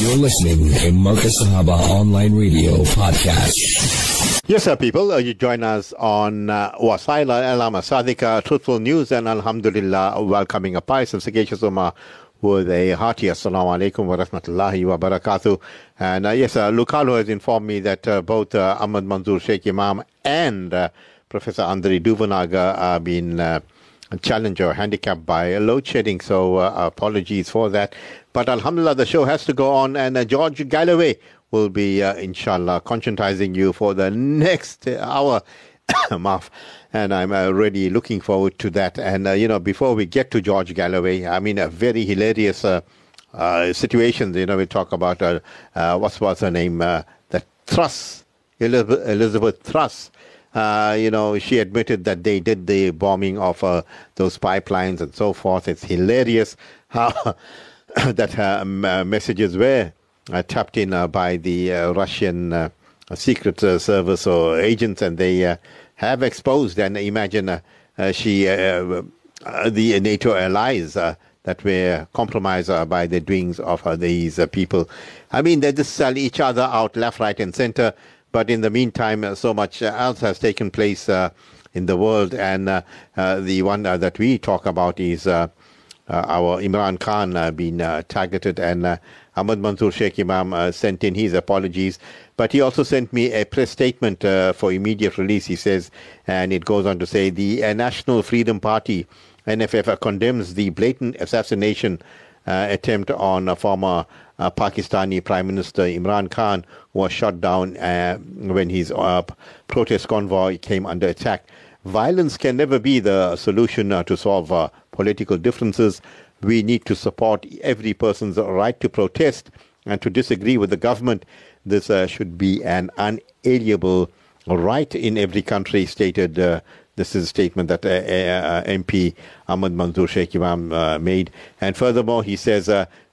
You're listening to Marcus Sahaba Online Radio Podcast. Yes, sir, people. Uh, you join us on uh, Wasaila Alama Sadika, Truthful News, and Alhamdulillah, welcoming a and sagacious Ummah with a hearty Assalamu alaikum wa rahmatullahi wa barakatuh. And uh, yes, uh, Lukalo has informed me that uh, both uh, Ahmed Manzoor Sheik Imaam and uh, Professor Andri Duvanaga are being uh, challenged or handicapped by load shedding. So uh, apologies for that. But Alhamdulillah, the show has to go on. And uh, George Galloway will be, uh, inshallah, conscientizing you for the next hour. Maaf. And I'm uh, really looking forward to that. And, uh, you know, before we get to George Galloway, I mean, a very hilarious uh, uh, situation. You know, we talk about, uh, uh, what was her name? Uh, the Truss, Elizabeth, Elizabeth Truss. Uh, you know, she admitted that they did the bombing of uh, those pipelines and so forth. It's hilarious how that her um, uh, messages were uh, tapped in uh, by the Russian secret service or agents, and they have exposed. And imagine she, the NATO allies. That were compromised by the doings of these people. I mean, they just sell each other out left, right, and center. But in the meantime, uh, so much uh, else has taken place uh, in the world, and uh, uh, the one uh, that we talk about is our Imran Khan being targeted, and Ahmed Manzoor Sheik Imaam sent in his apologies. But he also sent me a press statement for immediate release, he says, and it goes on to say the National Freedom Party, NFP, condemns the blatant assassination uh, attempt on a former uh, Pakistani Prime Minister Imran Khan, was shot down uh, when his uh, protest convoy came under attack. Violence can never be the solution uh, to solve uh, political differences. We need to support every person's right to protest and to disagree with the government. This uh, should be an unalienable right in every country, stated. This is a statement that uh, uh, MP Ahmed Manzoor Sheik Imaam uh, made. And furthermore, he says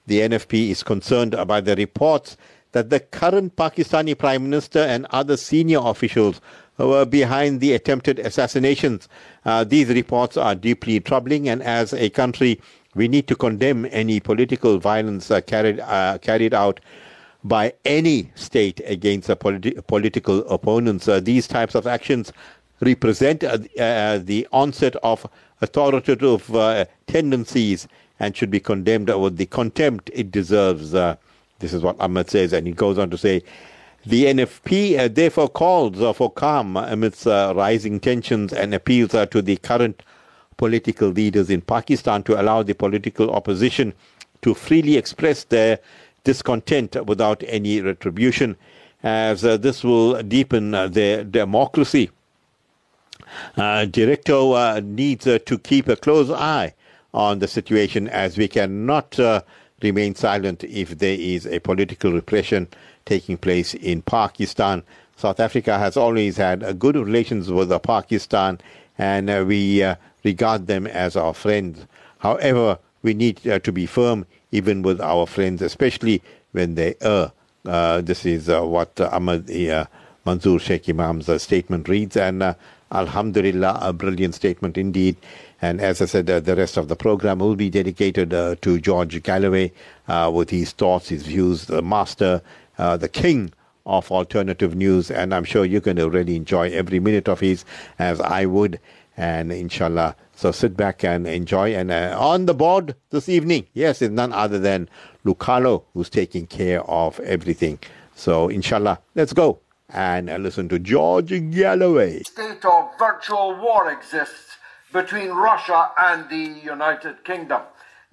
the NFP is concerned about the reports that the current Pakistani Prime Minister and other senior officials were behind the attempted assassinations. Uh, these reports are deeply troubling, and as a country, we need to condemn any political violence uh, carried uh, carried out by any state against politi- political opponents. Uh, these types of actions represent uh, uh, the onset of authoritative tendencies and should be condemned with the contempt it deserves. Uh, this is what Ahmed says, and he goes on to say. The NFP uh, therefore calls uh, for calm amidst uh, rising tensions and appeals uh, to the current political leaders in Pakistan to allow the political opposition to freely express their discontent without any retribution, as uh, this will deepen uh, their democracy. Uh, DIRCO uh, needs to keep a close eye on the situation as we cannot uh, remain silent if there is a political repression taking place in Pakistan. South Africa has always had uh, good relations with Pakistan and uh, we uh, regard them as our friends. However, we need uh, to be firm even with our friends, especially when they err. Uh, this is what Ahmed Manzoor Sheik Imaam's statement reads, and Alhamdulillah, a brilliant statement indeed. And as I said, uh, the rest of the program will be dedicated uh, to George Galloway uh, with his thoughts, his views, the master, uh, the king of alternative news. And I'm sure you're going to really enjoy every minute of his, as I would. And inshallah, so sit back and enjoy. And uh, on the board this evening, yes, it's none other than Lucalo, who's taking care of everything. So inshallah, let's go and listen to George Galloway. state of virtual war exists between Russia and the United Kingdom.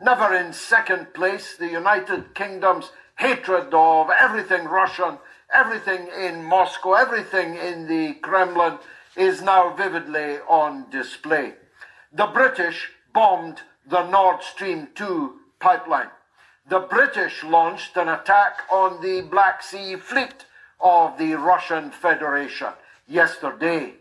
Never in second place, the United Kingdom's hatred of everything Russian, everything in Moscow, everything in the Kremlin is now vividly on display. The British bombed the Nord Stream 2 pipeline. The British launched an attack on the Black Sea Fleet of the Russian Federation yesterday.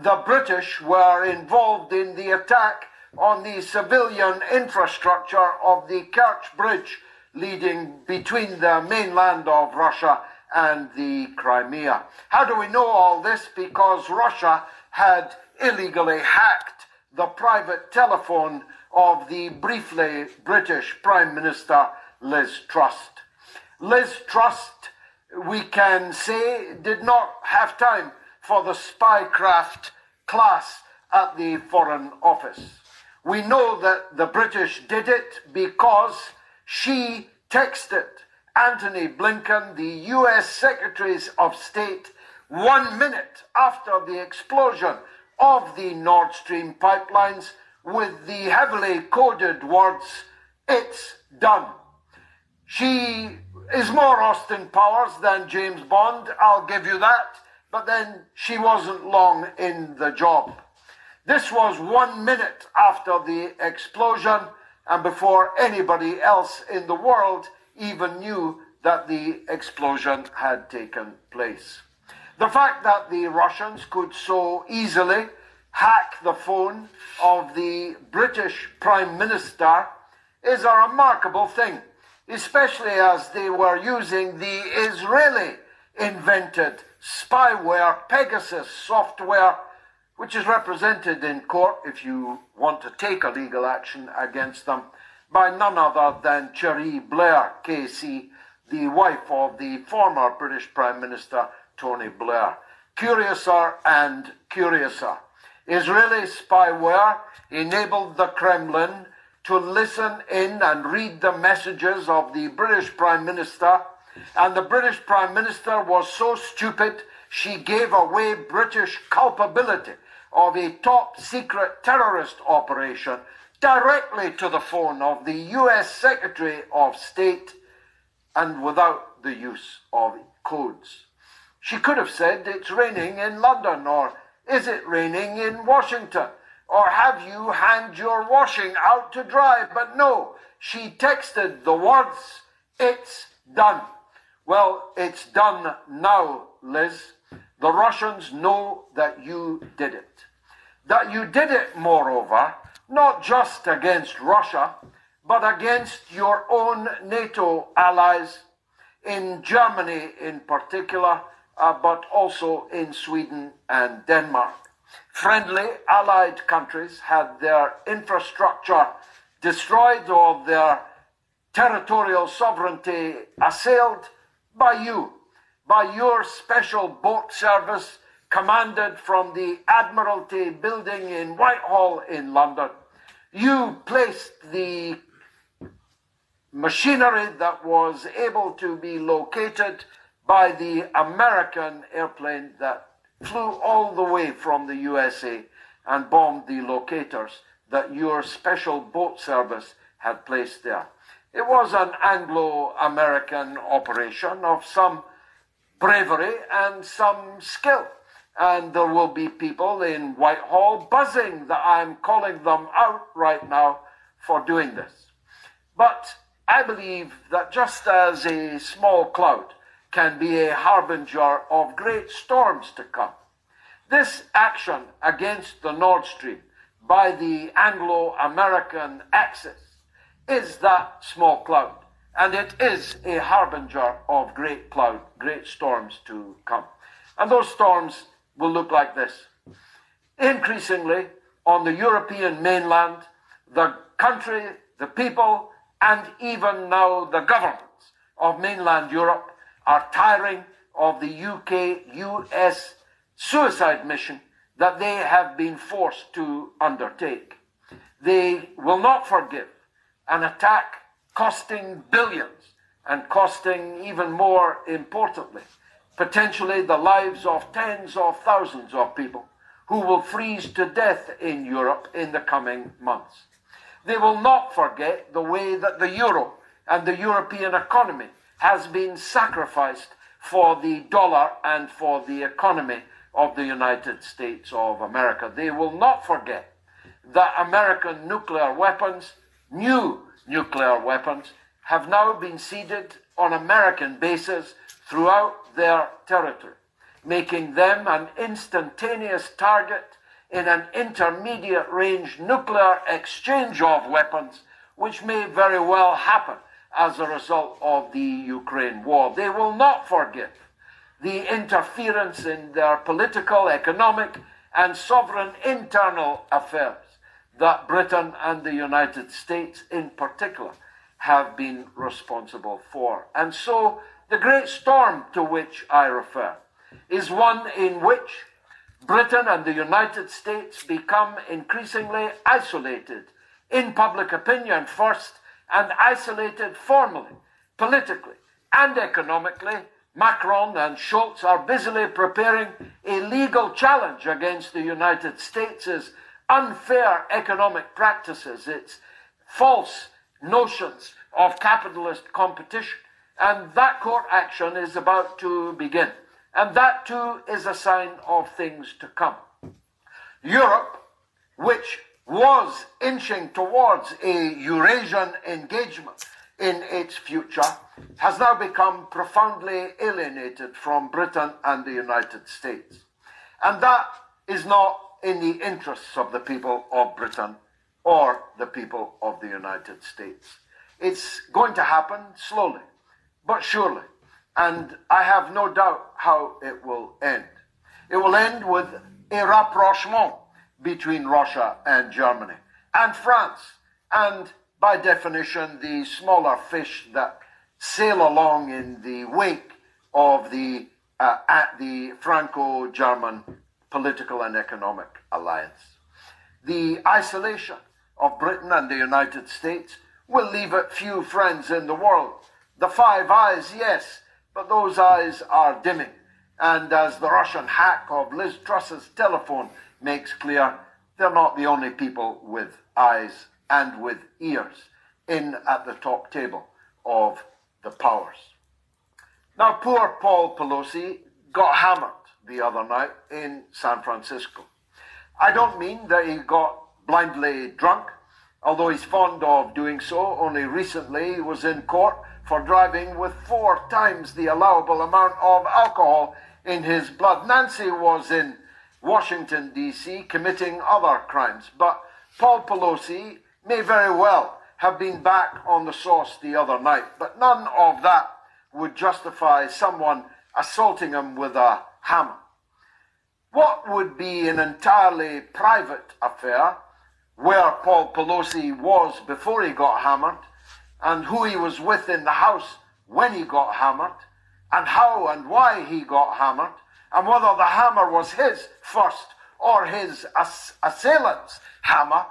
The British were involved in the attack on the civilian infrastructure of the Kerch Bridge leading between the mainland of Russia and the Crimea. How do we know all this? Because Russia had illegally hacked the private telephone of the briefly British Prime Minister Liz Truss. Liz Truss, we can say, did not have time for the spycraft class at the Foreign Office. We know that the British did it because she texted Antony Blinken, the US Secretary of State, one minute after the explosion of the Nord Stream pipelines with the heavily coded words, It's done. She is more Austin Powers than James Bond, I'll give you that, but then she wasn't long in the job. This was one minute after the explosion and before anybody else in the world even knew that the explosion had taken place. The fact that the Russians could so easily hack the phone of the British Prime Minister is a remarkable thing, especially as they were using the Israeli invented spyware Pegasus software, which is represented in court if you want to take a legal action against them by none other than Cherie Blair, KC, the wife of the former British Prime Minister Tony Blair. Curiouser and curiouser. Israeli spyware enabled the Kremlin to listen in and read the messages of the British Prime Minister, and the British Prime Minister was so stupid she gave away British culpability of a top secret terrorist operation directly to the phone of the US Secretary of State and without the use of codes. She could have said, It's raining in London, or Is it raining in Washington? Or have you hanged your washing out to dry? But no, she texted the words, It's done. Well, it's done now, Liz. The Russians know that you did it. That you did it, moreover, not just against Russia, but against your own NATO allies, in Germany in particular, uh, but also in Sweden and Denmark. Friendly allied countries had their infrastructure destroyed or their territorial sovereignty assailed by you, by your special boat service commanded from the Admiralty building in Whitehall in London. You placed the machinery that was able to be located by the American airplane that flew all the way from the USA and bombed the locators that your special boat service had placed there. It was an Anglo American operation of some bravery and some skill. And there will be people in Whitehall buzzing that I'm calling them out right now for doing this. But I believe that just as a small cloud can be a harbinger of great storms to come, this action against the Nord Stream by the Anglo American Axis is that small cloud, and it is a harbinger of great cloud, great storms to come. And those storms will look like this. Increasingly, on the European mainland, the country, the people, and even now the governments of mainland Europe are tiring of the UK US suicide mission that they have been forced to undertake. They will not forgive an attack costing billions and costing even more importantly, potentially the lives of tens of thousands of people who will freeze to death in Europe in the coming months. They will not forget the way that the euro and the European economy has been sacrificed for the dollar and for the economy of the United States of America. They will not forget that American nuclear weapons, new nuclear weapons, have now been seeded on American bases throughout their territory, making them an instantaneous target in an intermediate range nuclear exchange of weapons, which may very well happen as a result of the Ukraine war. They will not forgive the interference in their political, economic, and sovereign internal affairs that Britain and the United States in particular have been responsible for. And so the great storm to which I refer is one in which Britain and the United States become increasingly isolated in public opinion first and isolated formally, politically, and economically. Macron and Scholz are busily preparing a legal challenge against the United States' unfair economic practices, its false notions of capitalist competition. And that court action is about to begin. And that too is a sign of things to come. Europe, which was inching towards a Eurasian engagement in its future, has now become profoundly alienated from Britain and the United States. And that is not in the interests of the people of Britain or the people of the United States. It's going to happen slowly, but surely. And I have no doubt how it will end. It will end with a rapprochement between Russia and Germany and France, and by definition, the smaller fish that sail along in the wake of the, uh, the Franco German political and economic alliance. The isolation of Britain and the United States will leave it few friends in the world. The Five Eyes, yes, but those eyes are dimming. And as the Russian hack of Liz Truss's telephone makes clear, they're not the only people with eyes and with ears in at the top table of the powers. Now, poor Paul Pelosi got hammered the other night in San Francisco. I don't mean that he got blindly drunk, although he's fond of doing so. Only recently he was in court for driving with four times the allowable amount of alcohol in his blood. Nancy was in Washington, D.C., committing other crimes, but Paul Pelosi may very well have been back on the sauce the other night, but none of that would justify someone assaulting him with a hammer. What would be an entirely private affair where Paul Pelosi was before he got hammered, and who he was with in the house when he got hammered, and how and why he got hammered, and whether the hammer was his first or his ass- assailant's hammer,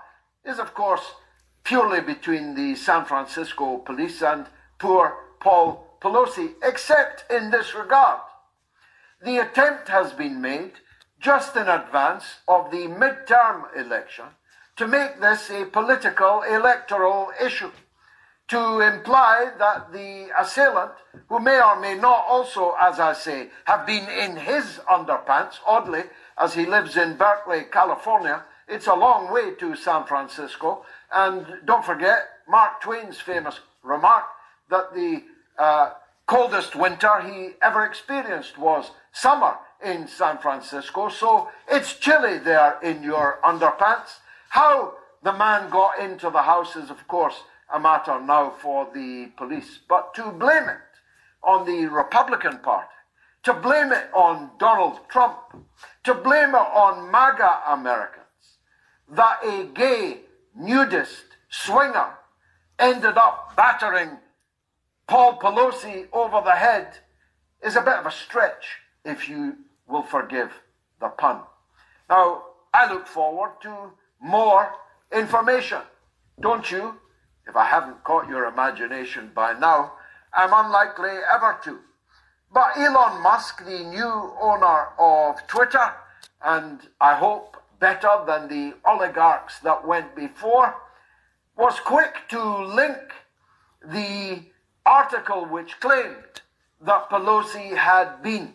is of course purely between the San Francisco police and poor Paul Pelosi, except in this regard. The attempt has been made just in advance of the midterm election to make this a political electoral issue, to imply that the assailant, who may or may not also, as I say, have been in his underpants, oddly, as he lives in Berkeley, California, it's a long way to San Francisco. And don't forget Mark Twain's famous remark that the uh, coldest winter he ever experienced was summer in San Francisco. So it's chilly there in your underpants. How the man got into the house is, of course, a matter now for the police. But to blame it on the Republican Party, to blame it on Donald Trump, to blame it on MAGA Americans, that a gay nudist swinger ended up battering Paul Pelosi over the head is a bit of a stretch, if you will forgive the pun. Now, I look forward to more information. Don't you? If I haven't caught your imagination by now, I'm unlikely ever to. But Elon Musk, the new owner of Twitter, and I hope better than the oligarchs that went before, was quick to link the article which claimed that Pelosi had been,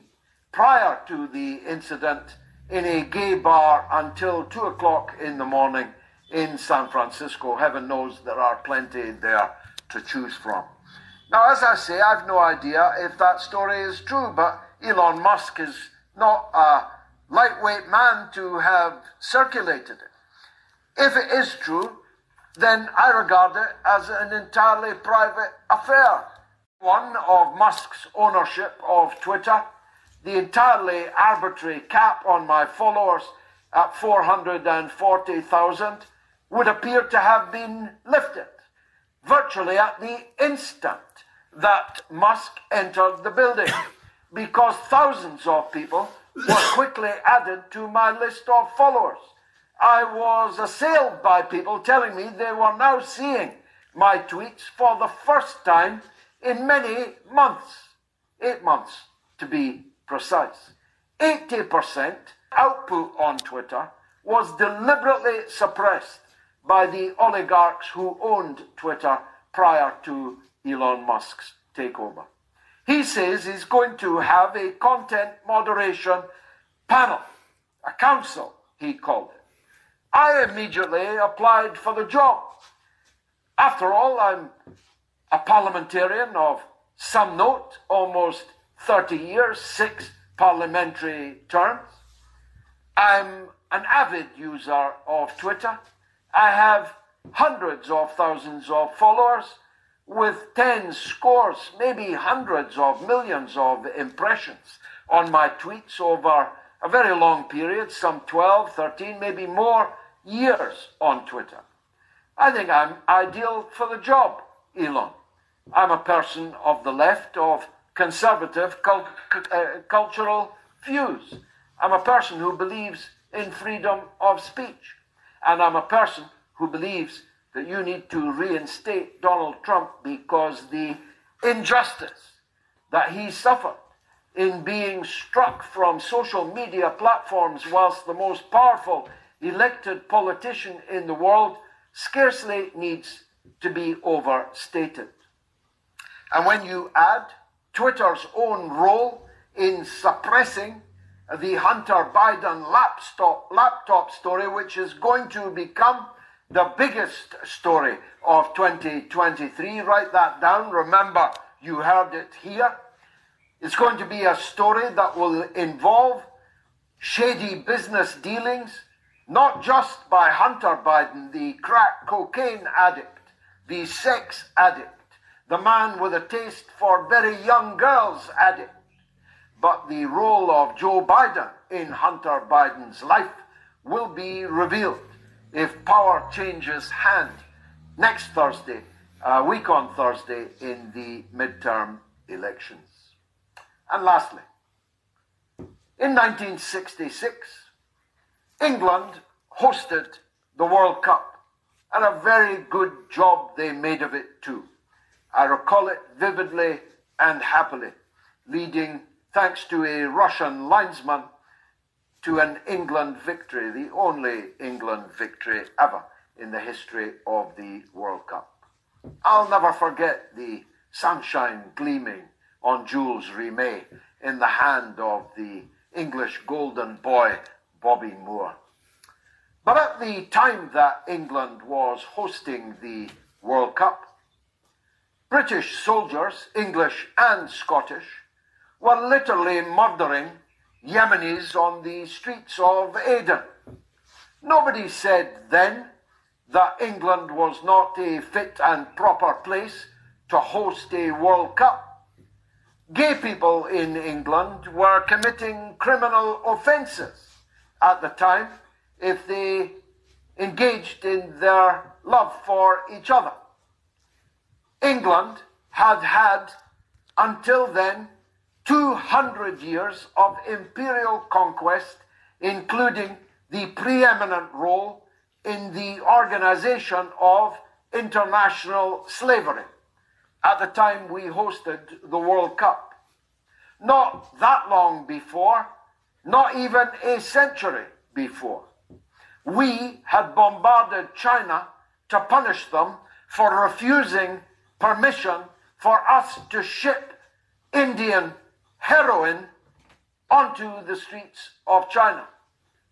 prior to the incident, in a gay bar until 2 o'clock in the morning in San Francisco. Heaven knows there are plenty there to choose from. Now, as I say, I've no idea if that story is true, but Elon Musk is not a lightweight man to have circulated it. If it is true, then I regard it as an entirely private affair. One of Musk's ownership of Twitter the entirely arbitrary cap on my followers at 440,000 would appear to have been lifted. virtually at the instant that Musk entered the building because thousands of people were quickly added to my list of followers. I was assailed by people telling me they were now seeing my tweets for the first time in many months. Eight months, to be precise. 80% output on Twitter was deliberately suppressed by the oligarchs who owned Twitter prior to Elon Musk's takeover. He says he's going to have a content moderation panel, a council, he called it. I immediately applied for the job. After all, I'm a parliamentarian of some note, almost 30 years, six parliamentary terms. I'm an avid user of Twitter. I have hundreds of thousands of followers with tens, scores, maybe hundreds of millions of impressions on my tweets over a very long period, some 12, 13, maybe more years on Twitter. I think I'm ideal for the job, Elon. I'm a person of the left, of conservative cult- uh, cultural views. I'm a person who believes in freedom of speech. And I'm a person who believes that you need to reinstate Donald Trump because the injustice that he suffered in being struck from social media platforms whilst the most powerful elected politician in the world scarcely needs to be overstated. And when you add Twitter's own role in suppressing the Hunter Biden laptop, laptop story, which is going to become the biggest story of 2023. Write that down. Remember, you heard it here. It's going to be a story that will involve shady business dealings, not just by Hunter Biden, the crack cocaine addict, the sex addict, the man with a taste for very young girls addict, but the role of Joe Biden in Hunter Biden's life will be revealed if power changes hand next Thursday, a week on Thursday, in the midterm elections. And lastly, in 1966, England hosted the World Cup, and a very good job they made of it too. I recall it vividly and happily, leading, thanks to a Russian linesman, to an England victory, the only England victory ever in the history of the World Cup. I'll never forget the sunshine gleaming on Jules Rimet in the hand of the English golden boy, Bobby Moore. But at the time that England was hosting the World Cup, British soldiers, English and Scottish, were literally murdering Yemenis on the streets of Aden. Nobody said then that England was not a fit and proper place to host a World Cup. Gay people in England were committing criminal offences at the time if they engaged in their love for each other. England had had until then 200 years of imperial conquest, including the preeminent role in the organization of international slavery at the time we hosted the World Cup. Not that long before, not even a century before, we had bombarded China to punish them for refusing permission for us to ship Indian heroin onto the streets of China.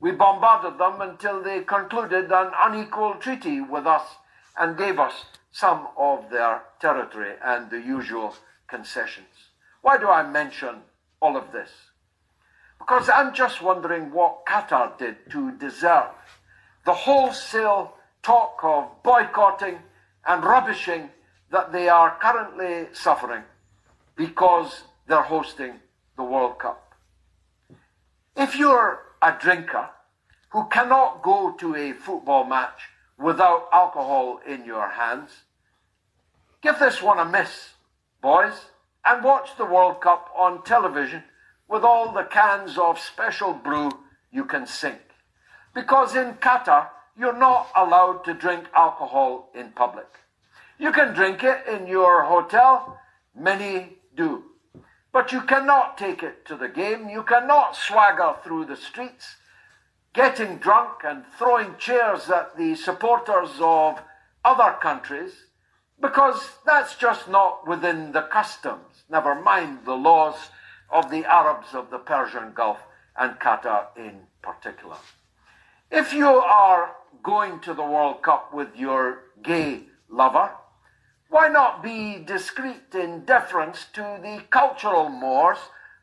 We bombarded them until they concluded an unequal treaty with us and gave us some of their territory and the usual concessions. Why do I mention all of this? Because I'm just wondering what Qatar did to deserve the wholesale talk of boycotting and rubbishing that they are currently suffering because they're hosting the World Cup. If you're a drinker who cannot go to a football match without alcohol in your hands, Give this one a miss, boys, and watch the World Cup on television with all the cans of special brew you can sink. Because in Qatar, you're not allowed to drink alcohol in public. You can drink it in your hotel, many do. But you cannot take it to the game. You cannot swagger through the streets, getting drunk and throwing chairs at the supporters of other countries because that's just not within the customs, never mind the laws of the Arabs of the Persian Gulf and Qatar in particular. If you are going to the World Cup with your gay lover, why not be discreet in deference to the cultural mores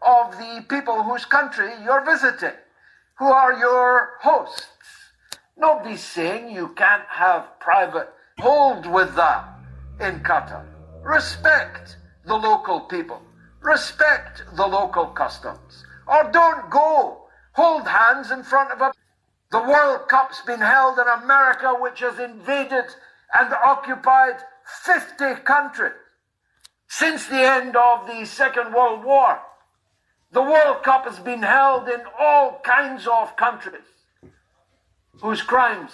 of the people whose country you're visiting, who are your hosts? Nobody's saying you can't have private hold with that in Qatar. Respect the local people. Respect the local customs. Or don't go. Hold hands in front of a. The World Cup's been held in America, which has invaded and occupied 50 countries since the end of the Second World War. The World Cup has been held in all kinds of countries whose crimes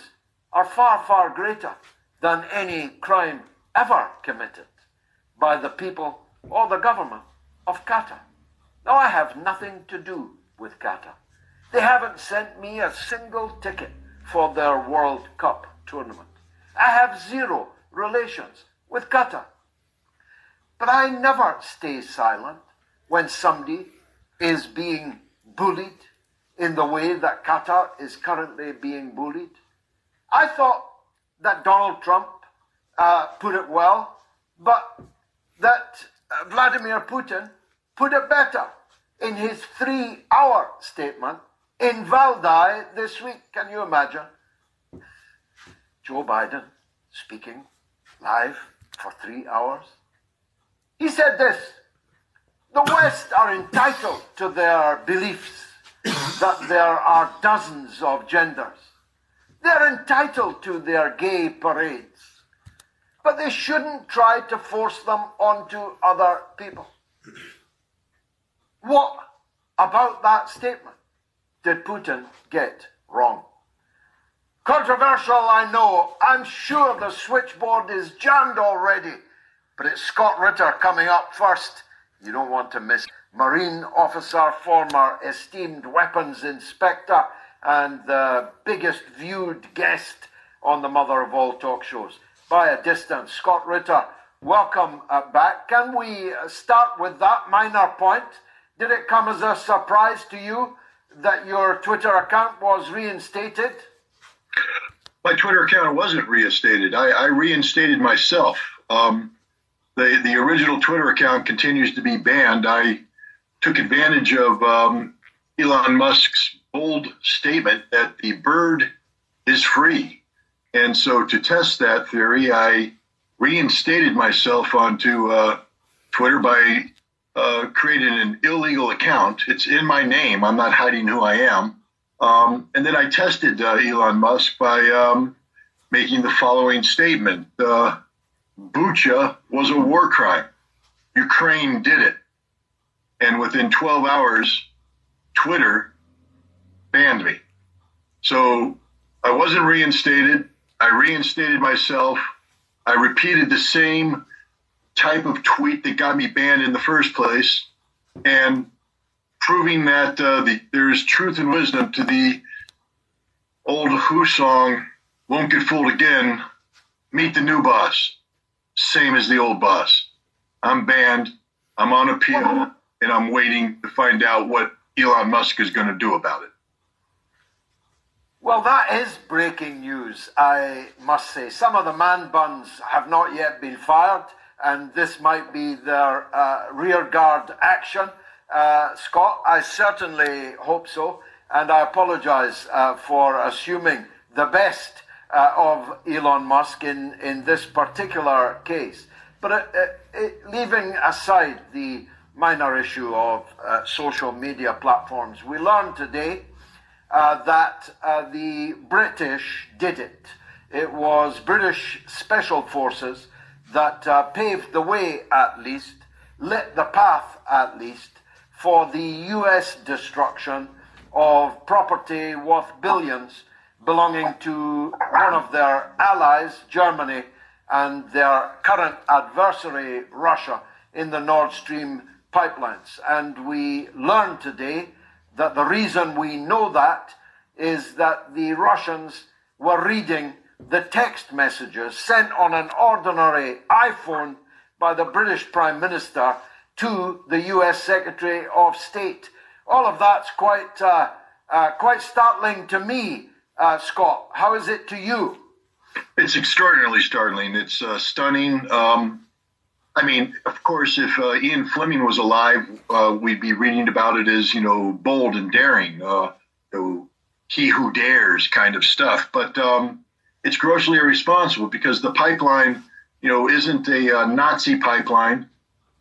are far, far greater than any crime ever committed by the people or the government of Qatar. Now, I have nothing to do with Qatar. They haven't sent me a single ticket for their World Cup tournament. I have zero relations with Qatar. But I never stay silent when somebody is being bullied in the way that Qatar is currently being bullied. I thought that Donald Trump uh, put it well, but that uh, Vladimir Putin put it better in his three hour statement in Valdai this week. Can you imagine? Joe Biden speaking live for three hours. He said this The West are entitled to their beliefs that there are dozens of genders. They're entitled to their gay parades but they shouldn't try to force them onto other people. What about that statement did Putin get wrong? Controversial, I know. I'm sure the switchboard is jammed already, but it's Scott Ritter coming up first. You don't want to miss. Marine officer, former esteemed weapons inspector, and the biggest viewed guest on the mother of all talk shows by a distance. Scott Ritter, welcome uh, back. Can we start with that minor point? Did it come as a surprise to you that your Twitter account was reinstated? My Twitter account wasn't reinstated. I, I reinstated myself. Um, the the original Twitter account continues to be banned. I took advantage of um, Elon Musk's bold statement that the bird is free. And so to test that theory, I reinstated myself onto uh, Twitter by uh, creating an illegal account. It's in my name. I'm not hiding who I am. Um, and then I tested uh, Elon Musk by um, making the following statement uh, Bucha was a war crime. Ukraine did it. And within 12 hours, Twitter banned me. So I wasn't reinstated. I reinstated myself. I repeated the same type of tweet that got me banned in the first place, and proving that uh, the, there is truth and wisdom to the old Who song, Won't Get Fooled Again, Meet the New Boss, same as the old boss. I'm banned, I'm on appeal, and I'm waiting to find out what Elon Musk is going to do about it. Well, that is breaking news, I must say. Some of the man buns have not yet been fired, and this might be their uh, rearguard action. Uh, Scott, I certainly hope so, and I apologize uh, for assuming the best uh, of Elon Musk in, in this particular case. But uh, uh, leaving aside the minor issue of social media platforms, we learned today uh, that uh, the British did it. It was British Special Forces that uh, paved the way, at least, lit the path, at least, for the US destruction of property worth billions belonging to one of their allies, Germany, and their current adversary, Russia, in the Nord Stream pipelines. And we learned today that the reason we know that is that the Russians were reading the text messages sent on an ordinary iPhone by the British Prime Minister to the US Secretary of State. All of that's quite, uh, uh, quite startling to me, uh, Scott. How is it to you? It's extraordinarily startling. It's uh, stunning. Um, I mean, of course, if uh, Ian Fleming was alive, uh, we'd be reading about it as, you know, bold and daring, you know, he who dares kind of stuff. But um, it's grossly irresponsible because the pipeline, you know, isn't a, a Nazi pipeline.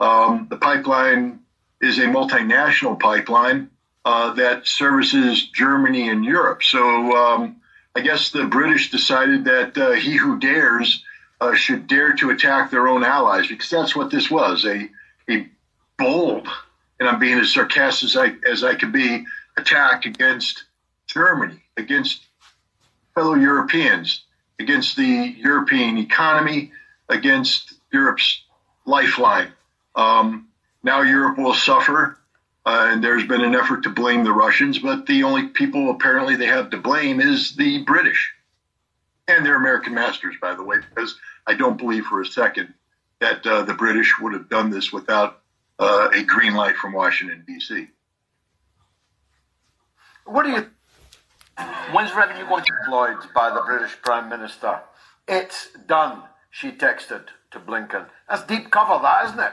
Um, the pipeline is a multinational pipeline uh, that services Germany and Europe. So um, I guess the British decided that uh, he who dares uh, should dare to attack their own allies because that's what this was a, a bold, and I'm being as sarcastic as I, as I could be, attack against Germany, against fellow Europeans against the European economy, against Europe's lifeline. Um, now Europe will suffer, uh, and there's been an effort to blame the Russians, but the only people apparently they have to blame is the British and their American masters, by the way, because I don't believe for a second that uh, the British would have done this without uh, a green light from Washington, D.C. What do you When's revenue going to be deployed by the British Prime Minister? It's done, she texted to Blinken. That's deep cover, that, isn't it?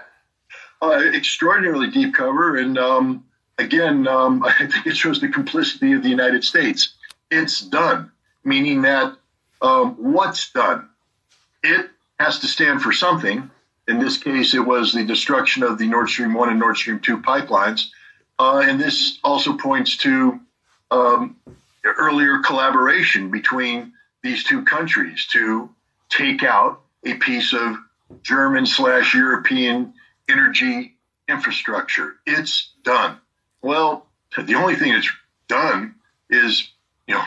Uh, extraordinarily deep cover. And um, again, um, I think it shows the complicity of the United States. It's done, meaning that um, what's done? It has to stand for something. In this case, it was the destruction of the Nord Stream 1 and Nord Stream 2 pipelines. Uh, and this also points to um, earlier collaboration between these two countries to take out a piece of German slash European energy infrastructure. It's done. Well, the only thing that's done is, you know,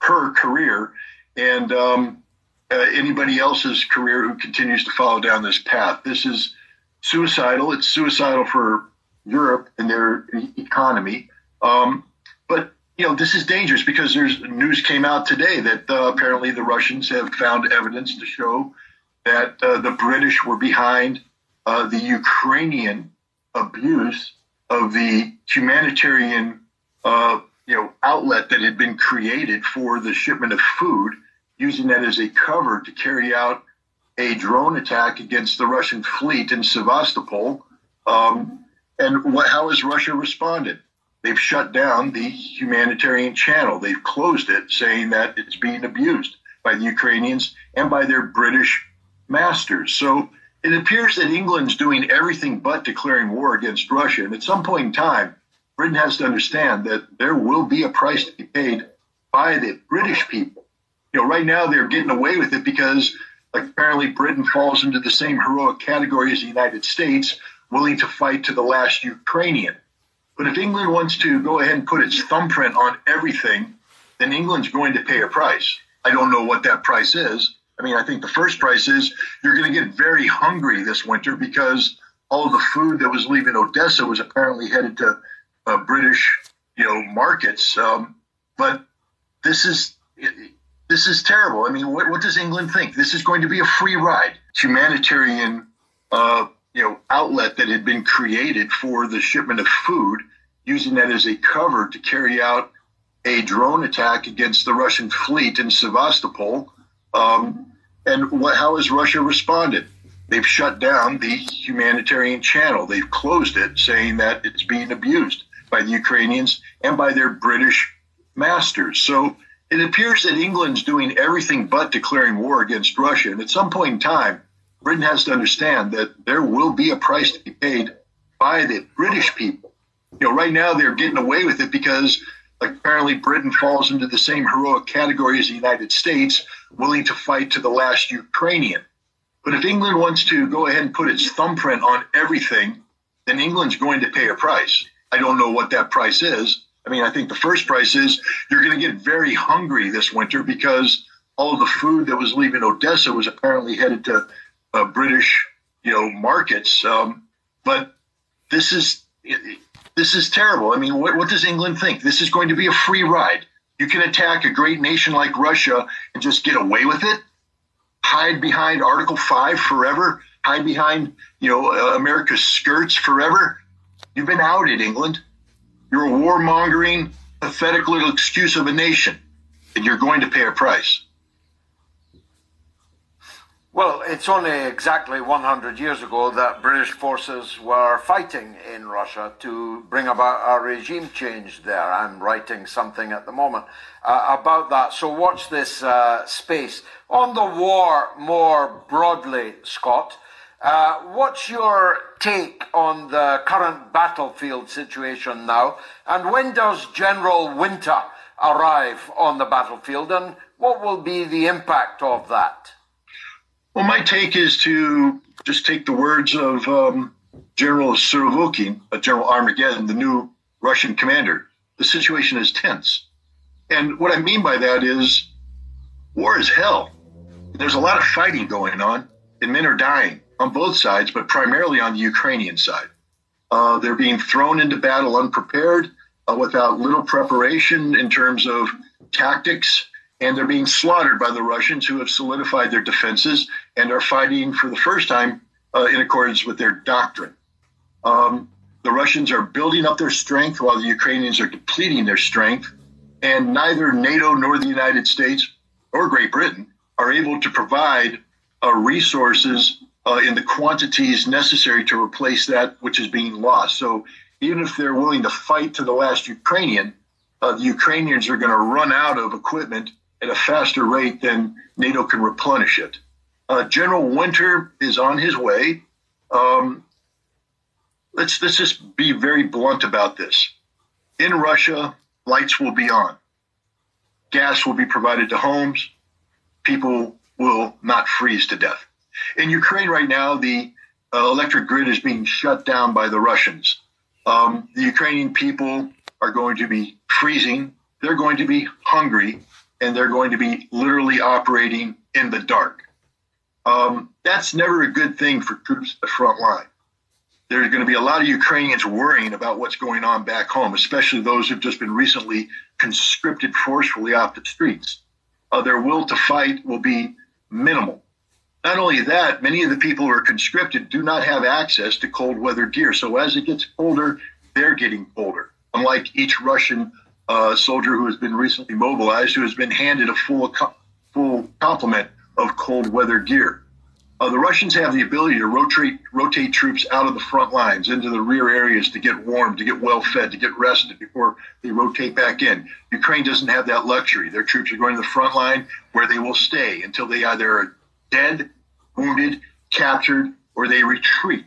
her career and um, uh, anybody else's career who continues to follow down this path. This is suicidal. It's suicidal for Europe and their economy. Um, but you know, this is dangerous because there's news came out today that uh, apparently the Russians have found evidence to show that uh, the British were behind uh, the Ukrainian abuse of the humanitarian, uh, you know, outlet that had been created for the shipment of food, using that as a cover to carry out a drone attack against the Russian fleet in Sevastopol. Um, and what, how has Russia responded? they've shut down the humanitarian channel. They've closed it, saying that it's being abused by the Ukrainians and by their British masters. So it appears that England's doing everything but declaring war against Russia. And at some point in time, Britain has to understand that there will be a price to be paid by the British people. You know, right now they're getting away with it because like, apparently Britain falls into the same heroic category as the United States, willing to fight to the last Ukrainian. But if England wants to go ahead and put its thumbprint on everything, then England's going to pay a price. I don't know what that price is. I mean, I think the first price is you're going to get very hungry this winter because all the food that was leaving Odessa was apparently headed to uh, British, you know, markets. Um, but this is this is terrible. I mean, what, what, does England think? This is going to be a free ride, humanitarian uh, you know outlet that had been created for the shipment of food, using that as a cover to carry out a drone attack against the Russian fleet in Sevastopol. Um, and what, how has Russia responded? They've shut down the humanitarian channel. They've closed it, saying that it's being abused by the Ukrainians and by their British masters. So it appears that England's doing everything but declaring war against Russia. And at some point in time, Britain has to understand that there will be a price to be paid by the British people. You know, right now they're getting away with it because apparently Britain falls into the same heroic category as the United States, willing to fight to the last Ukrainian. But if England wants to go ahead and put its thumbprint on everything, then England's going to pay a price. I don't know what that price is. I mean, I think the first price is you're going to get very hungry this winter because all of the food that was leaving Odessa was apparently headed to uh, British, you know, markets. Um, but this is this is terrible. I mean, what, what does England think? This is going to be a free ride. You can attack a great nation like Russia and just get away with it. Hide behind Article Five forever. Hide behind, you know, uh, America's skirts forever. You've been outed, England. You're a warmongering, pathetic little excuse of a nation, and you're going to pay a price. Well, it's only exactly 100 years ago that British forces were fighting in Russia to bring about a regime change there. I'm writing something at the moment uh, about that. So watch this uh, space. On the war more broadly, Scott, uh, what's your take on the current battlefield situation now? And when does General Winter arrive on the battlefield? And what will be the impact of that? Well, my take is to just take the words of um, General Surovikin, uh, General Armageddon, the new Russian commander. The situation is tense. And what I mean by that is war is hell. There's a lot of fighting going on, and men are dying on both sides, but primarily on the Ukrainian side. Uh, they're being thrown into battle unprepared, uh, without little preparation in terms of tactics and they're being slaughtered by the Russians who have solidified their defenses and are fighting for the first time uh, in accordance with their doctrine. Um, the Russians are building up their strength while the Ukrainians are depleting their strength, and neither NATO nor the United States or Great Britain are able to provide uh, resources uh, in the quantities necessary to replace that which is being lost. So even if they're willing to fight to the last Ukrainian, uh, the Ukrainians are going to run out of equipment at a faster rate than NATO can replenish it. Uh, General Winter is on his way. Um, let's let's just be very blunt about this. In Russia, lights will be on. Gas will be provided to homes. People will not freeze to death. In Ukraine right now, the uh, electric grid is being shut down by the Russians. Um, the Ukrainian people are going to be freezing. They're going to be hungry and they're going to be literally operating in the dark. Um, that's never a good thing for troops at the front line. There's going to be a lot of Ukrainians worrying about what's going on back home, especially those who've just been recently conscripted forcefully off the streets. Uh, their will to fight will be minimal. Not only that, many of the people who are conscripted do not have access to cold weather gear. So as it gets colder, they're getting colder. Unlike each Russian uh, soldier who has been recently mobilized, who has been handed a full full complement of cold weather gear. Uh, the Russians have the ability to rotate rotate troops out of the front lines into the rear areas to get warm, to get well fed, to get rested before they rotate back in. Ukraine doesn't have that luxury. Their troops are going to the front line where they will stay until they either are dead, wounded, captured, or they retreat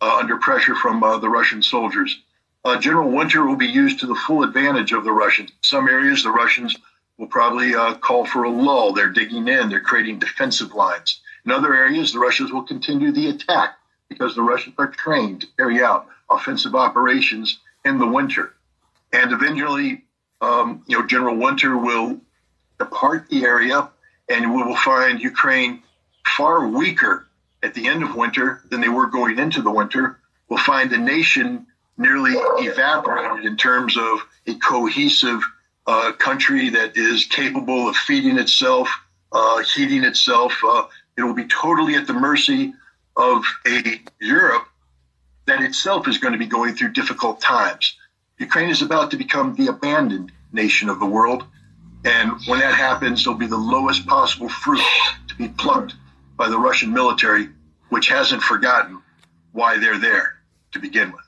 uh, under pressure from uh, the Russian soldiers uh, General Winter will be used to the full advantage of the Russians. Some areas, the Russians will probably uh, call for a lull. They're digging in, they're creating defensive lines. In other areas, the Russians will continue the attack because the Russians are trained to carry out offensive operations in the winter. And eventually, um, you know, General Winter will depart the area, and we will find Ukraine far weaker at the end of winter than they were going into the winter. We'll find the nation nearly evaporated in terms of a cohesive uh, country that is capable of feeding itself, uh, heating itself. Uh, it will be totally at the mercy of a Europe that itself is going to be going through difficult times. Ukraine is about to become the abandoned nation of the world. And when that happens, there'll be the lowest possible fruit to be plucked by the Russian military, which hasn't forgotten why they're there to begin with.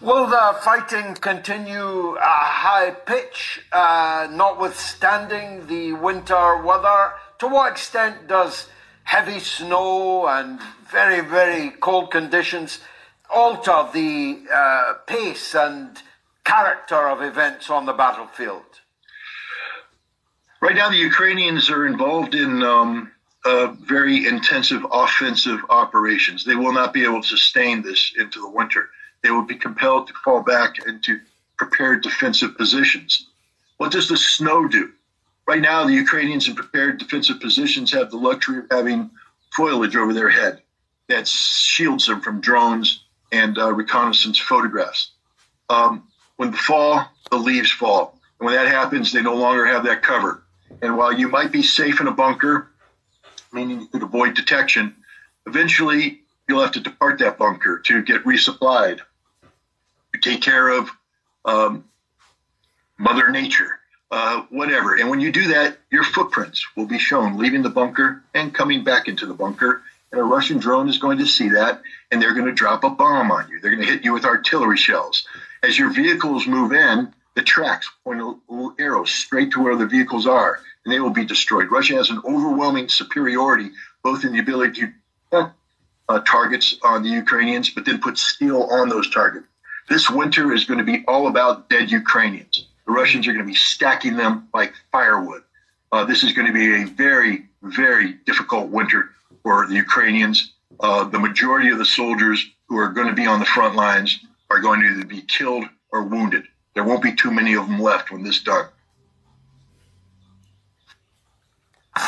Will the fighting continue a high pitch, uh, notwithstanding the winter weather? To what extent does heavy snow and very, very cold conditions alter the uh, pace and character of events on the battlefield? Right now, the Ukrainians are involved in um, very intensive offensive operations. They will not be able to sustain this into the winter. They will be compelled to fall back into prepared defensive positions. What does the snow do? Right now, the Ukrainians in prepared defensive positions have the luxury of having foliage over their head that shields them from drones and uh, reconnaissance photographs. Um, when the fall, the leaves fall. And when that happens, they no longer have that cover. And while you might be safe in a bunker, meaning you could avoid detection, eventually you'll have to depart that bunker to get resupplied, take care of um, Mother Nature, uh, whatever. And when you do that, your footprints will be shown leaving the bunker and coming back into the bunker. And a Russian drone is going to see that, and they're going to drop a bomb on you. They're going to hit you with artillery shells. As your vehicles move in, the tracks point a little arrow straight to where the vehicles are, and they will be destroyed. Russia has an overwhelming superiority, both in the ability to uh, targets on the Ukrainians, but then put steel on those targets. This winter is going to be all about dead Ukrainians. The Russians are going to be stacking them like firewood. Uh, this is going to be a very, very difficult winter for the Ukrainians. Uh, the majority of the soldiers who are going to be on the front lines are going to either be killed or wounded. There won't be too many of them left when this is done.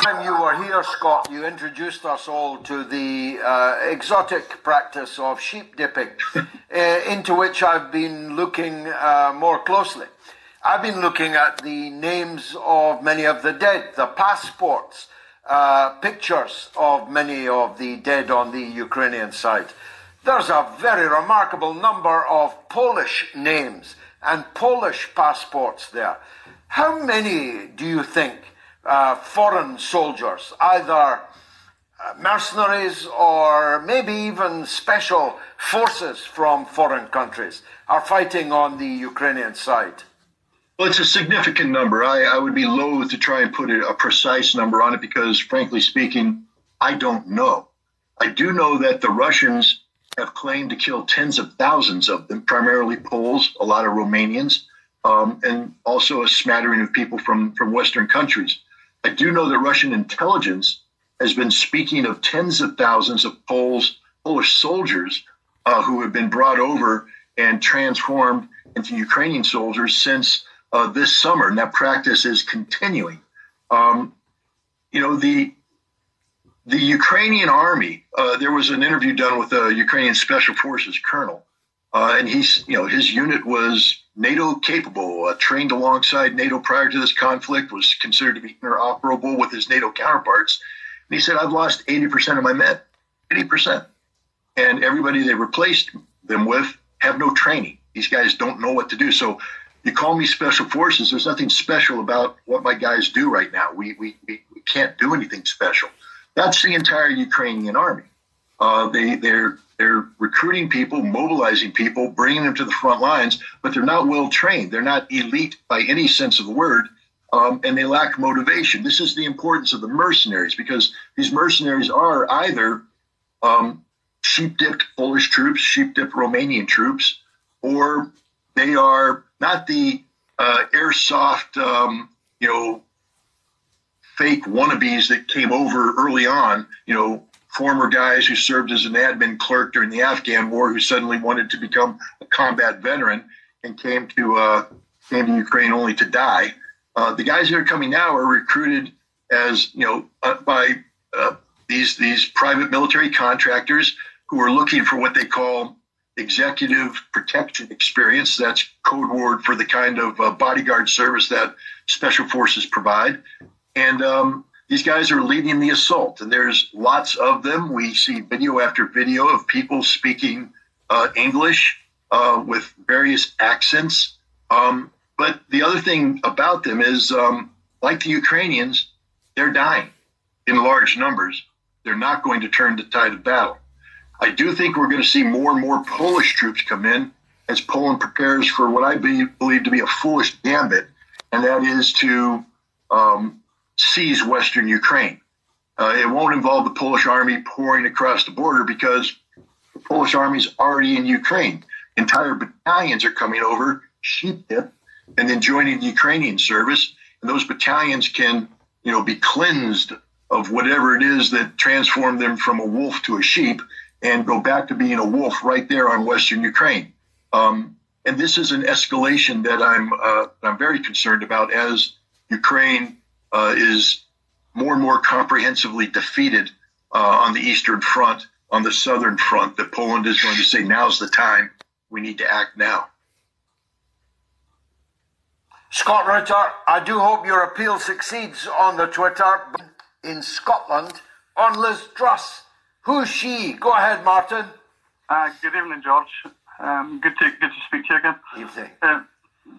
When you were here, Scott, you introduced us all to the uh, exotic practice of sheep dipping, uh, into which I've been looking uh, more closely. I've been looking at the names of many of the dead, the passports, uh, pictures of many of the dead on the Ukrainian side. There's a very remarkable number of Polish names and Polish passports there. How many do you think uh, foreign soldiers, either uh, mercenaries or maybe even special forces from foreign countries, are fighting on the Ukrainian side? Well, it's a significant number. I, I would be loath to try and put a, precise number on it because, frankly speaking, I don't know. I do know that the Russians have claimed to kill tens of thousands of them, primarily Poles, a lot of Romanians, um, and also a smattering of people from, from Western countries. I do know that Russian intelligence has been speaking of tens of thousands of Poles, Polish soldiers uh, who have been brought over and transformed into Ukrainian soldiers since uh, this summer, and that practice is continuing. Um, you know, the the Ukrainian army, uh, there was an interview done with a Ukrainian Special Forces colonel, uh, and he's, you know, his unit was NATO capable, uh, trained alongside NATO prior to this conflict, was considered to be interoperable with his NATO counterparts. And he said, I've lost 80% of my men, 80%. And everybody they replaced them with have no training. These guys don't know what to do. So you call me special forces. There's nothing special about what my guys do right now. We, we, we, we can't do anything special. That's the entire Ukrainian army. Uh, they they're they're recruiting people, mobilizing people, bringing them to the front lines, but they're not well trained. They're not elite by any sense of the word, um, and they lack motivation. This is the importance of the mercenaries because these mercenaries are either um, sheep dipped Polish troops, sheep dipped Romanian troops, or they are not the uh, airsoft, um, you know, fake wannabes that came over early on, you know, former guys who served as an admin clerk during the Afghan war who suddenly wanted to become a combat veteran and came to uh, came to Ukraine only to die. Uh, the guys that are coming now are recruited as you know uh, by uh, these these private military contractors who are looking for what they call executive protection experience. That's code word for the kind of uh, bodyguard service that special forces provide. And um, these guys are leading the assault, and there's lots of them. We see video after video of people speaking uh, English uh, with various accents. Um, but the other thing about them is, um, like the Ukrainians, they're dying in large numbers. They're not going to turn the tide of battle. I do think we're going to see more and more Polish troops come in as Poland prepares for what I believe to be a foolish gambit, and that is to um, seize Western Ukraine. Uh, it won't involve the Polish army pouring across the border because the Polish army is already in Ukraine. Entire battalions are coming over, sheep dip, and then joining the Ukrainian service. And those battalions can, you know, be cleansed of whatever it is that transformed them from a wolf to a sheep and go back to being a wolf right there on Western Ukraine. Um, and this is an escalation that I'm uh, I'm very concerned about as Ukraine uh, is more and more comprehensively defeated uh, on the Eastern Front, on the Southern Front. That Poland is going to say now's the time. We need to act now. Scott Ritter, I do hope your appeal succeeds on the Twitter in Scotland on Liz Truss. Who's she? Go ahead, Martin. Uh, good evening, George. Um, good to good to speak to you again. Evening. Uh,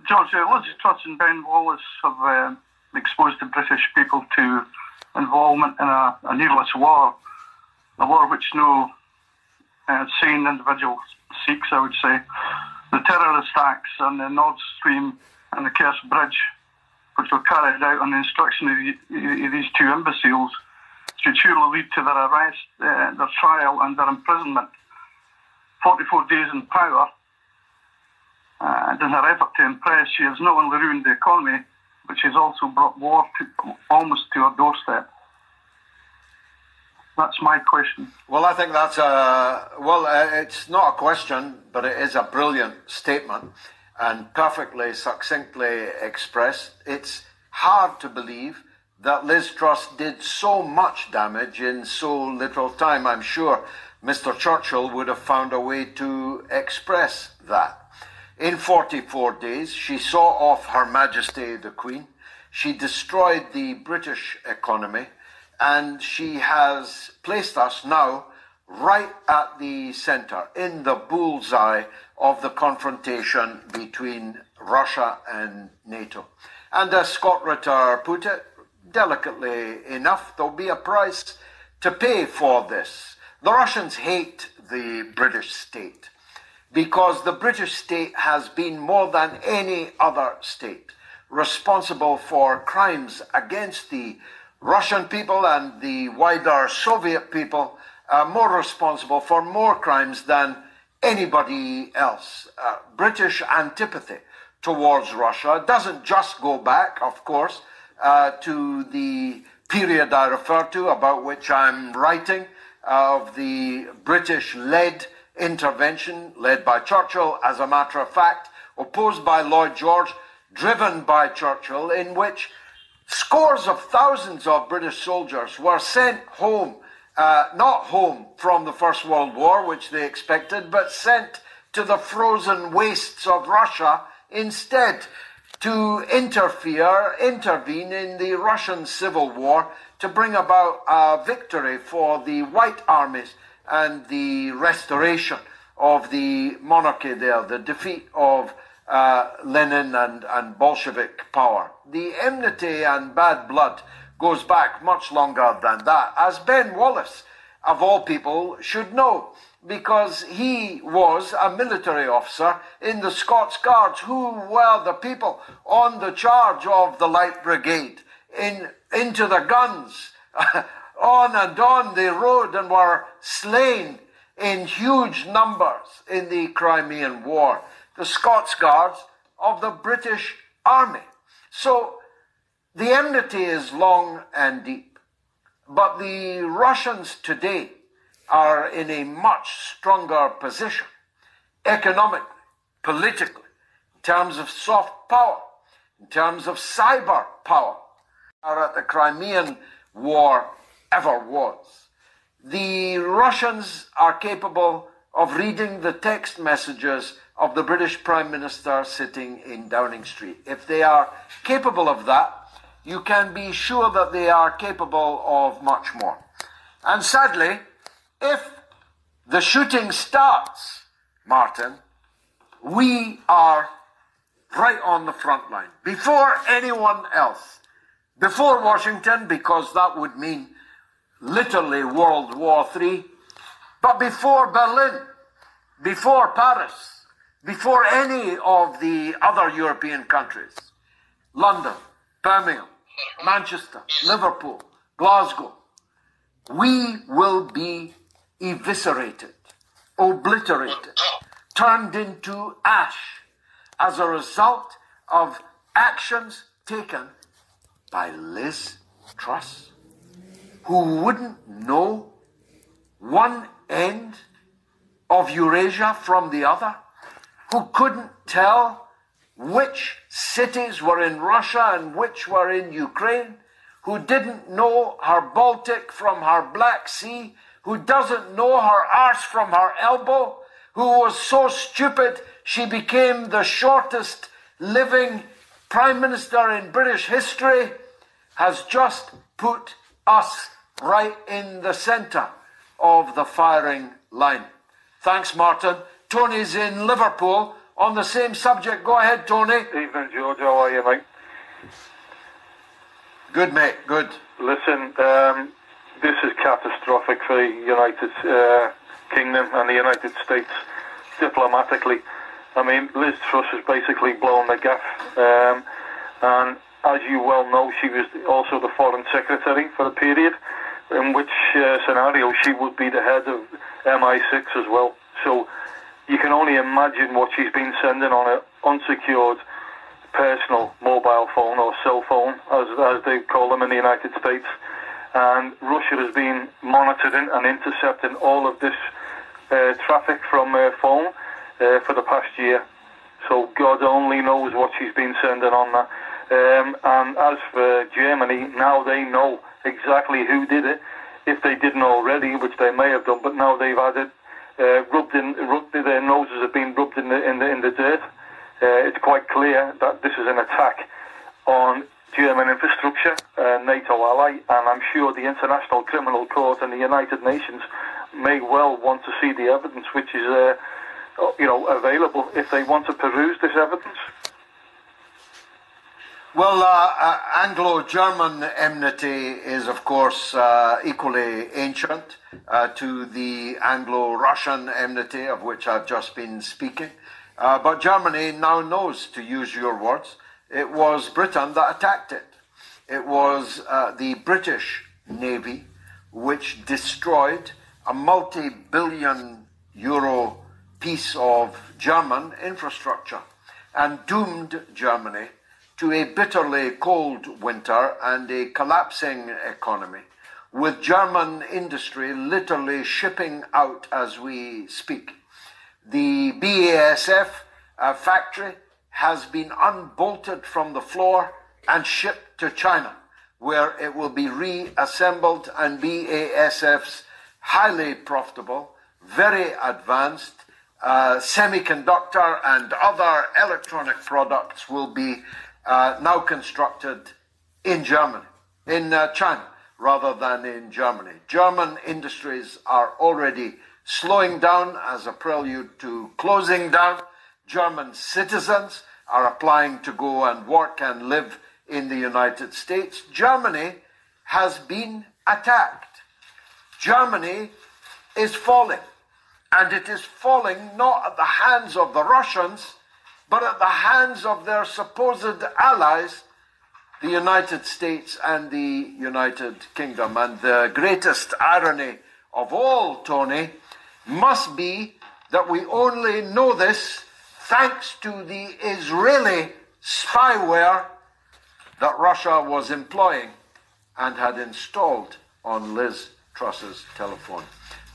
George, uh, Liz Truss and Ben Wallace have exposed the British people to involvement in a, a needless war, a war which no uh, sane individual seeks, I would say. The terrorist attacks on the Nord Stream and the Kerch Bridge, which were carried out on the instruction of, the, of these two imbeciles, should surely lead to their arrest, uh, their trial, and their imprisonment. 44 days in power, uh, and in her effort to impress, she has not only ruined the economy, but she's also brought war to, almost to her doorstep. That's my question. Well, I think that's a well. Uh, it's not a question, but it is a brilliant statement and perfectly succinctly expressed. It's hard to believe that Liz Truss did so much damage in so little time. I'm sure Mr. Churchill would have found a way to express that. In 44 days, she saw off Her Majesty the Queen. She destroyed the British economy and she has placed us now right at the center, in the bullseye of the confrontation between Russia and NATO. And as Scott Ritter put it, delicately enough, there'll be a price to pay for this. The Russians hate the British state because the British state has been more than any other state responsible for crimes against the Russian people and the wider Soviet people are more responsible for more crimes than anybody else. Uh, British antipathy towards Russia doesn't just go back, of course, uh, to the period I refer to, about which I'm writing, uh, of the British led intervention, led by Churchill, as a matter of fact, opposed by Lloyd George, driven by Churchill, in which Scores of thousands of British soldiers were sent home, uh, not home from the First World War, which they expected, but sent to the frozen wastes of Russia instead to interfere, intervene in the Russian Civil War to bring about a victory for the White armies and the restoration of the monarchy there, the defeat of uh, Lenin and, and Bolshevik power. The enmity and bad blood goes back much longer than that, as Ben Wallace, of all people, should know, because he was a military officer in the Scots Guards who were the people on the charge of the Light Brigade in, into the guns. on and on they rode and were slain in huge numbers in the Crimean War the Scots Guards of the British Army. So the enmity is long and deep. But the Russians today are in a much stronger position, economically, politically, in terms of soft power, in terms of cyber power, are at the Crimean War ever was. The Russians are capable of reading the text messages of the British Prime Minister sitting in Downing Street. If they are capable of that, you can be sure that they are capable of much more. And sadly, if the shooting starts, Martin, we are right on the front line, before anyone else, before Washington, because that would mean literally World War III, but before Berlin, before Paris, before any of the other European countries. London, Birmingham, Manchester, Liverpool, Glasgow. We will be eviscerated, obliterated, turned into ash as a result of actions taken by Liz Truss. Who wouldn't know one end of Eurasia from the other, who couldn't tell which cities were in Russia and which were in Ukraine, who didn't know her Baltic from her Black Sea, who doesn't know her arse from her elbow, who was so stupid she became the shortest living Prime Minister in British history, has just put us right in the centre of the firing line. Thanks, Martin. Tony's in Liverpool on the same subject. Go ahead, Tony. Evening, George. How are you, mate? Good, mate. Good. Listen, um, this is catastrophic for the United uh, Kingdom and the United States diplomatically. I mean, Liz Truss has basically blown the gaff. Um, and as you well know, she was also the Foreign Secretary for a period, in which uh, scenario she would be the head of MI6 as well. So you can only imagine what she's been sending on an unsecured personal mobile phone or cell phone, as, as they call them in the United States. And Russia has been monitoring and intercepting all of this uh, traffic from her phone uh, for the past year. So God only knows what she's been sending on that. Um, and as for Germany, now they know exactly who did it, if they didn't already, which they may have done, but now they've had it uh, rubbed in, rubbed, their noses have been rubbed in the in the, in the dirt. Uh, it's quite clear that this is an attack on German infrastructure, uh, NATO ally, and I'm sure the International Criminal Court and the United Nations may well want to see the evidence, which is, uh, you know, available if they want to peruse this evidence. Well, uh, uh, Anglo-German enmity is, of course, uh, equally ancient uh, to the Anglo-Russian enmity of which I've just been speaking. Uh, but Germany now knows, to use your words, it was Britain that attacked it. It was uh, the British Navy which destroyed a multi-billion euro piece of German infrastructure and doomed Germany to a bitterly cold winter and a collapsing economy, with German industry literally shipping out as we speak. The BASF uh, factory has been unbolted from the floor and shipped to China, where it will be reassembled and BASF's highly profitable, very advanced uh, semiconductor and other electronic products will be uh, now constructed in Germany, in uh, China, rather than in Germany. German industries are already slowing down as a prelude to closing down. German citizens are applying to go and work and live in the United States. Germany has been attacked. Germany is falling. And it is falling not at the hands of the Russians, but at the hands of their supposed allies, the United States and the United Kingdom. And the greatest irony of all, Tony, must be that we only know this thanks to the Israeli spyware that Russia was employing and had installed on Liz Truss's telephone.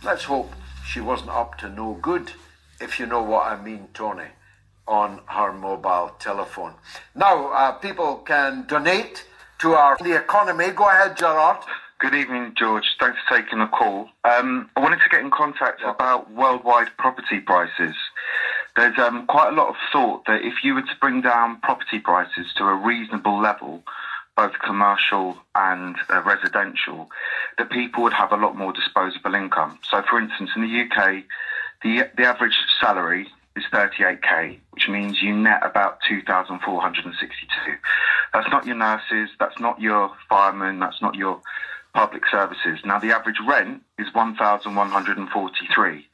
Let's hope she wasn't up to no good, if you know what I mean, Tony on her mobile telephone. Now, uh, people can donate to our the economy. Go ahead, Gerard. Good evening, George. Thanks for taking the call. Um, I wanted to get in contact about worldwide property prices. There's um, quite a lot of thought that if you were to bring down property prices to a reasonable level, both commercial and uh, residential, that people would have a lot more disposable income. So, for instance, in the UK, the the average salary is 38k, which means you net about 2,462. That's not your nurses, that's not your firemen, that's not your public services. Now, the average rent is 1,143.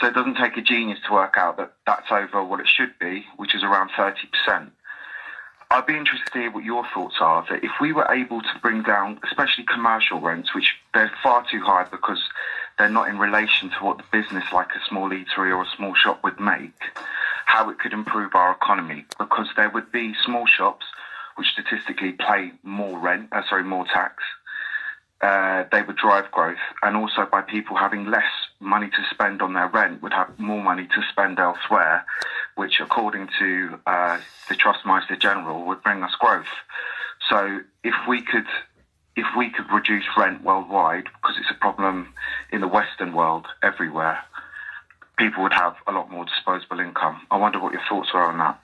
So it doesn't take a genius to work out that that's over what it should be, which is around 30%. I'd be interested to hear what your thoughts are that if we were able to bring down, especially commercial rents, which they're far too high because they're not in relation to what the business like a small eatery or a small shop would make, how it could improve our economy. Because there would be small shops which statistically pay more rent, uh, sorry, more tax. uh, they would drive growth, and also by people having less money to spend on their rent, would have more money to spend elsewhere, which, according to uh, the Trustmaster General, would bring us growth. So, if we could, if we could reduce rent worldwide, because it's a problem in the Western world everywhere, people would have a lot more disposable income. I wonder what your thoughts are on that.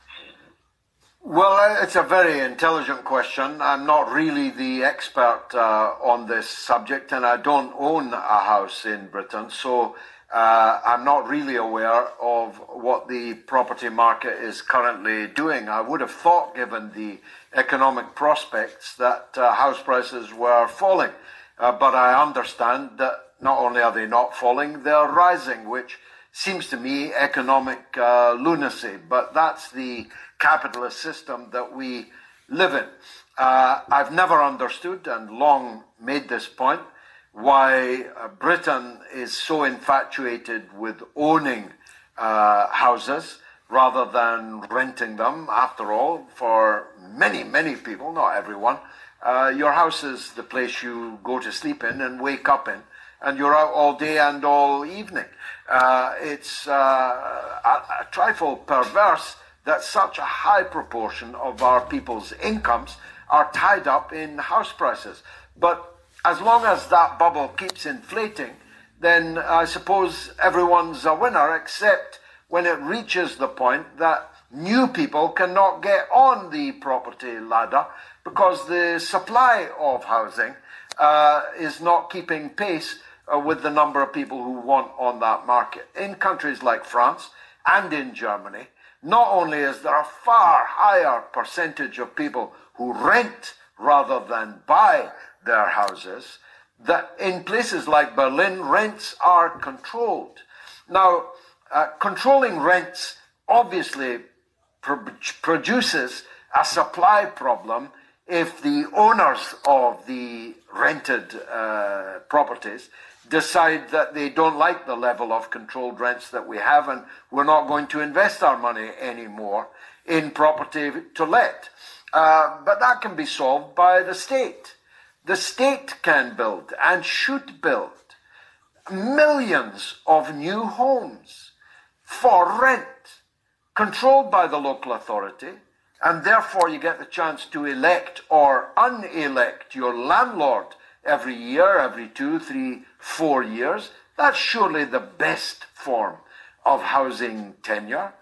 Well, it's a very intelligent question. I'm not really the expert uh, on this subject, and I don't own a house in Britain, so uh, I'm not really aware of what the property market is currently doing. I would have thought, given the economic prospects, that uh, house prices were falling, uh, but I understand that not only are they not falling, they're rising, which seems to me economic uh, lunacy. But that's the capitalist system that we live in. Uh, I've never understood and long made this point why uh, Britain is so infatuated with owning uh, houses rather than renting them. After all, for many, many people, not everyone, uh, your house is the place you go to sleep in and wake up in, and you're out all day and all evening. Uh, it's uh, a, a trifle perverse that such a high proportion of our people's incomes are tied up in house prices. But as long as that bubble keeps inflating, then I suppose everyone's a winner, except when it reaches the point that new people cannot get on the property ladder because the supply of housing uh, is not keeping pace uh, with the number of people who want on that market. In countries like France and in Germany, not only is there a far higher percentage of people who rent rather than buy their houses, that in places like Berlin, rents are controlled. Now, uh, controlling rents obviously pro- produces a supply problem if the owners of the rented uh, properties decide that they don't like the level of controlled rents that we have and we're not going to invest our money anymore in property to let. Uh, but that can be solved by the state. The state can build and should build millions of new homes for rent, controlled by the local authority, and therefore you get the chance to elect or unelect your landlord every year, every two, three, four years. That's surely the best form of housing tenure.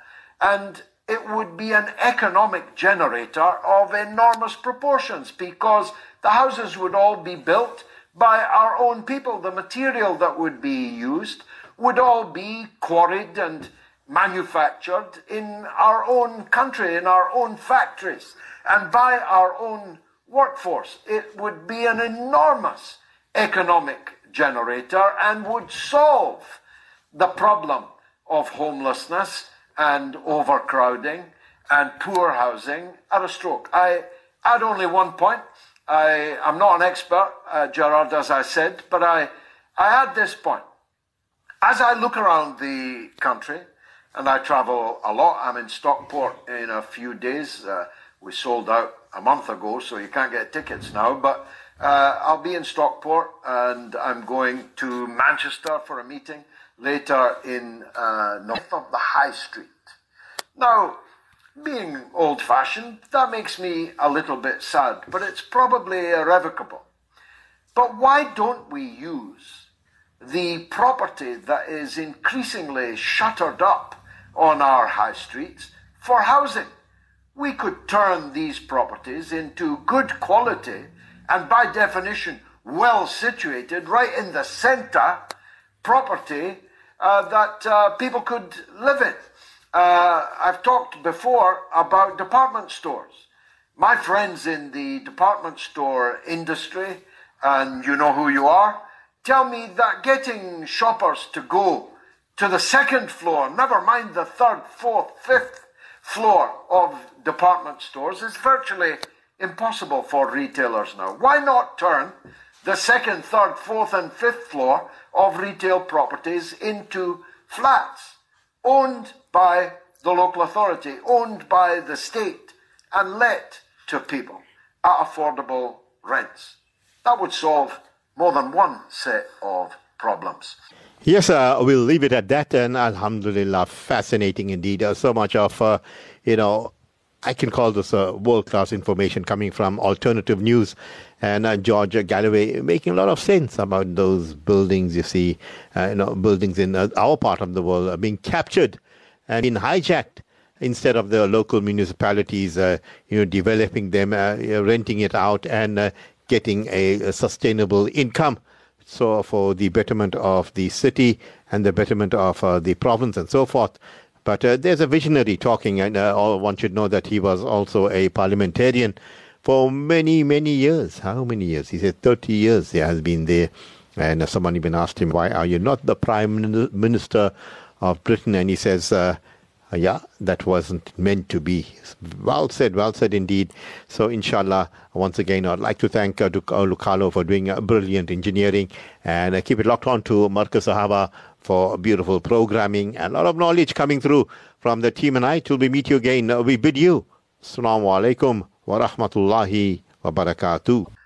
And it would be an economic generator of enormous proportions because the houses would all be built by our own people. The material that would be used would all be quarried and manufactured in our own country, in our own factories, and by our own workforce. It would be an enormous economic generator and would solve the problem of homelessness and overcrowding and poor housing at a stroke. I add only one point. I, am not an expert, uh, Gerard, as I said, but I, I add this point. As I look around the country, and I travel a lot, I'm in Stockport in a few days. Uh, we sold out a month ago, so you can't get tickets now. But uh, I'll be in Stockport and I'm going to Manchester for a meeting later in uh, north of the High Street. Now, being old fashioned, that makes me a little bit sad, but it's probably irrevocable. But why don't we use the property that is increasingly shuttered up on our high streets for housing? we could turn these properties into good quality and by definition well situated right in the center property uh, that uh, people could live in. Uh, I've talked before about department stores. My friends in the department store industry, and you know who you are, tell me that getting shoppers to go to the second floor, never mind the third, fourth, fifth floor of department stores is virtually impossible for retailers now. Why not turn the second, third, fourth, and fifth floor of retail properties into flats owned by the local authority, owned by the state, and let to people at affordable rents? That would solve more than one set of problems. Yes, uh, we'll leave it at that. And Alhamdulillah, fascinating indeed. Uh, so much of, uh, you know, I can call this uh, world class information coming from alternative news. And uh, George Galloway making a lot of sense about those buildings, you see, uh, you know, buildings in uh, our part of the world are being captured and being hijacked instead of the local municipalities, uh, you know, developing them, uh, renting it out, and getting a, a sustainable income so for the betterment of the city and the betterment of uh, the province and so forth. But uh, there's a visionary talking, and uh, one should know that he was also a parliamentarian for many, many years. How many years? He said 30 years he has been there. And someone even asked him, Why are you not the Prime Minister of Britain? And he says, uh, uh, yeah, that wasn't meant to be. Well said, well said indeed. So, inshallah, once again, I'd like to thank uh, uh Lucalo for doing uh, brilliant engineering and uh, keep it locked on to Marcus Sahaba for beautiful programming and a lot of knowledge coming through from the team and I. Till we meet you again, uh, we bid you. Assalamu alaikum wa rahmatullahi wa barakatuh.